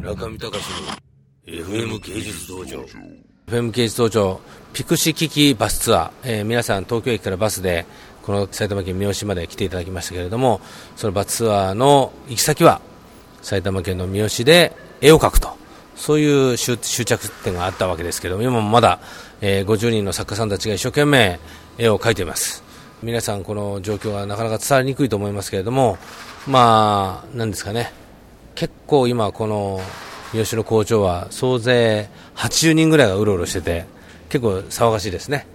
中見隆の FM 芸術道場。FM 芸術道場ピクシキキバスツアー、えー皆さん東京駅からバスでこの埼玉県三好まで来ていただきましたけれどもそのバスツアーの行き先は埼玉県の三好で絵を描くと。そういう終着点があったわけですけれども今もまだ、えー50人の作家さんたちが一生懸命絵を描いています。皆さんこの状況はなかなか伝わりにくいと思いますけれどもまあなんですかね。結構今この三好の校長は総勢80人ぐらいがうろうろしてて結構騒がしいですね。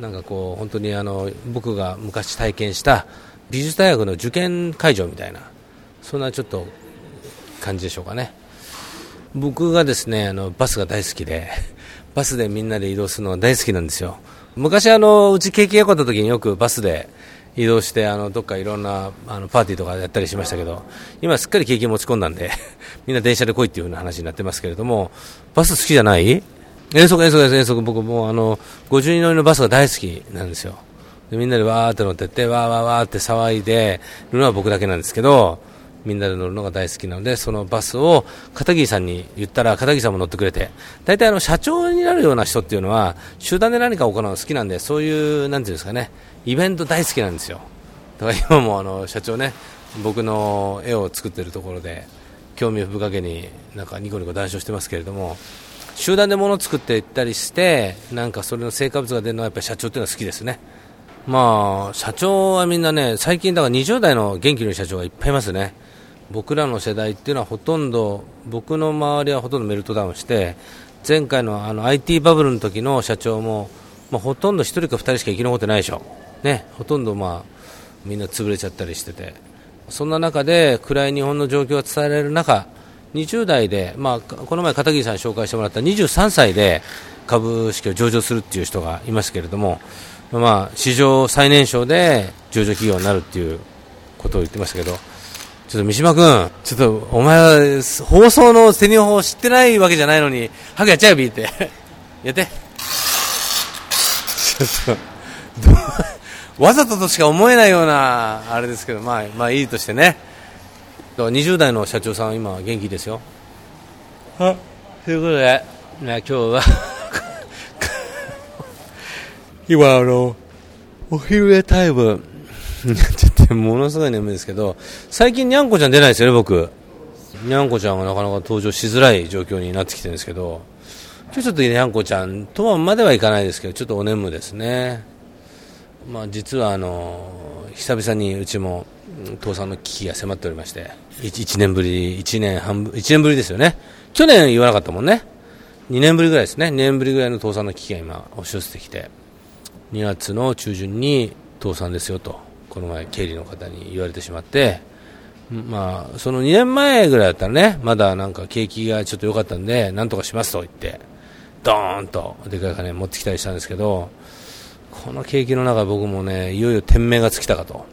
なんかこう本当にあの僕が昔体験した美術大学の受験会場みたいなそんなちょっと感じでしょうかね。僕がですねあのバスが大好きでバスでみんなで移動するのが大好きなんですよ。昔あのうち景気が良かった時によくバスで移動してあのどっかいろんなあのパーティーとかやったりしましたけど今すっかり景気持ち込んだんで みんな電車で来いっていう風な話になってますけれどもバス好きじゃない？遠足遠足です遠足。僕もうあの50人乗りのバスが大好きなんですよ。みんなでわーって乗ってってわーわーわーって騒いでるのは僕だけなんですけどみんなで乗るのが大好きなのでそのバスを片桐さんに言ったら片桐さんも乗ってくれて大体あの社長になるような人っていうのは集団で何か行うの好きなんでそういうなんていうんですかねイベント大好きなんですよ。だから今もあの社長ね僕の絵を作ってるところで興味深げになんかニコニコ談笑してますけれども集団で物を作っていったりしてなんかそれの成果物が出るのはやっぱり社長っていうのは好きですね。まあ社長はみんなね最近だから20代の元気のいい社長がいっぱいいますね。僕らの世代っていうのはほとんど僕の周りはほとんどメルトダウンして前回のあの IT バブルの時の社長も、まあ、ほとんど1人か2人しか生き残ってないでしょ、ね、ほとんど、まあ、みんな潰れちゃったりしてて。そんな中で暗い日本の状況が伝えられる中20代で、まあ、この前片桐さんに紹介してもらった23歳で株式を上場するっていう人がいますけれども、まあ、史上最年少で上場企業になるっていうことを言ってましたけどちょっと三島君、ちょっとお前は放送の手に法を知ってないわけじゃないのに、ハグやっちゃえよ、ビーって。やって。ちょっと、わざととしか思えないような、あれですけど、まあ、まあいいとしてね。だから20代の社長さんは今元気ですよ。はということで、ね、今日は今あの、お昼寝タイム、っとものすごい眠いですけど、最近にゃんこちゃん出ないですよね、僕。にゃんこちゃんがなかなか登場しづらい状況になってきてるんですけど、今日ちょっとにゃんこちゃんとはまではいかないですけど、ちょっとお眠ですね。まあ実はあの、久々にうちも倒産の危機が迫っておりまして、1, 年ぶり、1年半、1年ぶりですよね。去年言わなかったもんね。2年ぶりぐらいですね。2年ぶりぐらいの倒産の危機が今押し寄せてきて、2月の中旬に倒産ですよと。この前経理の方に言われてしまって、まあ、その2年前ぐらいだったらね、まだなんか景気がちょっと良かったんで、なんとかしますと言って、ドーンとでかい金持ってきたりしたんですけど、この景気の中、僕もね、いよいよ天命が尽きたかと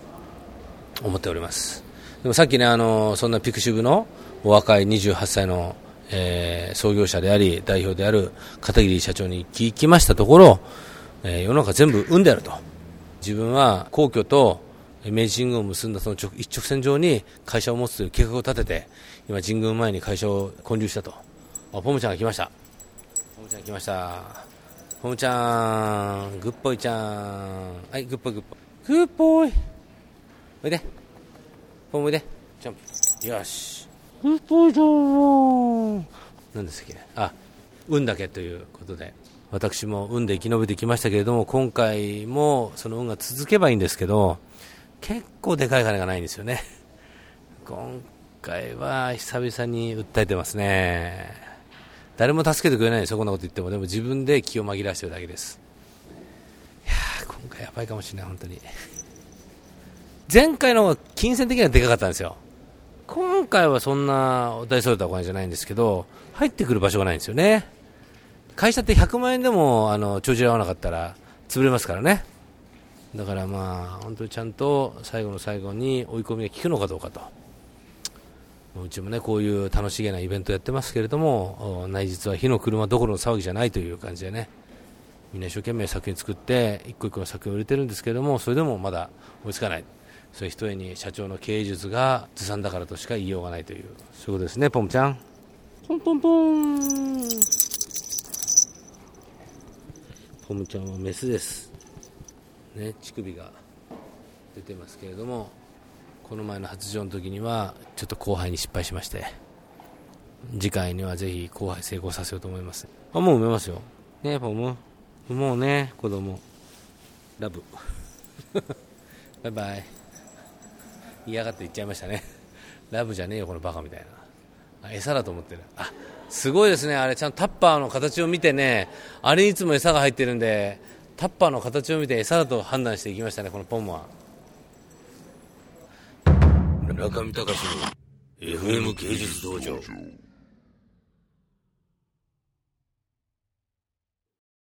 思っております。でもさっきね、あの、そんなピクシブのお若い28歳の、えー創業者であり、代表である片桐社長に聞きましたところ、えー世の中全部運であると。自分は皇居と明治神宮を結んだその直一直線上に会社を持つという計画を立てて、今神宮前に会社を建立したと。あ、ポムちゃんが来ました。ポムちゃん来ました。ポムちゃん、 good boy ちゃん。はい、 good boy good boy。 good boy。おいで。ポムおいで。ジャンプ。よし。 good boy ちゃん。何ですっけあ、運だけということで。私も運で生き延びてきましたけれども、今回もその運が続けばいいんですけど、結構でかい金がないんですよね。今回は久々に訴えてますね。誰も助けてくれないんですよ、こんなこと言っても。でも自分で気を紛らわしてるだけです。いやー、今回やばいかもしれない、本当に。前回の方が金銭的にはでかかったんですよ。今回はそんな大それたお金じゃないんですけど、入ってくる場所がないんですよね。会社って100万円でもあの帳尻合わなかったら潰れますからね。だからまあ、本当にちゃんと最後の最後に追い込みが効くのかどうかと。うちもね、こういう楽しげなイベントやってますけれども、お内実は火の車どころの騒ぎじゃないという感じでね、みんな一生懸命作品作って、一個一個の作品を売れてるんですけれども、それでもまだ追いつかない。そういう一重に社長の経営術がずさんだからとしか言いようがないという、そういうことですね、ポムちゃん。ポンポンポンポムちゃんはメスですね乳首が出てますけれどもこの前の発情の時にはちょっと後輩に失敗しまして次回にはぜひ後輩成功させようと思います。あもう産めますよ。ねポムもうね子供。ラブ。バイバイ。嫌がって言っちゃいましたね。ラブじゃねえよこのバカみたいな。餌だと思ってる。あすごいですね。あれちゃんとタッパーの形を見てねあれにいつも餌が入ってるんでタッパーの形を見て餌だと判断していきましたねこのポンは村上隆の FM 芸術道場。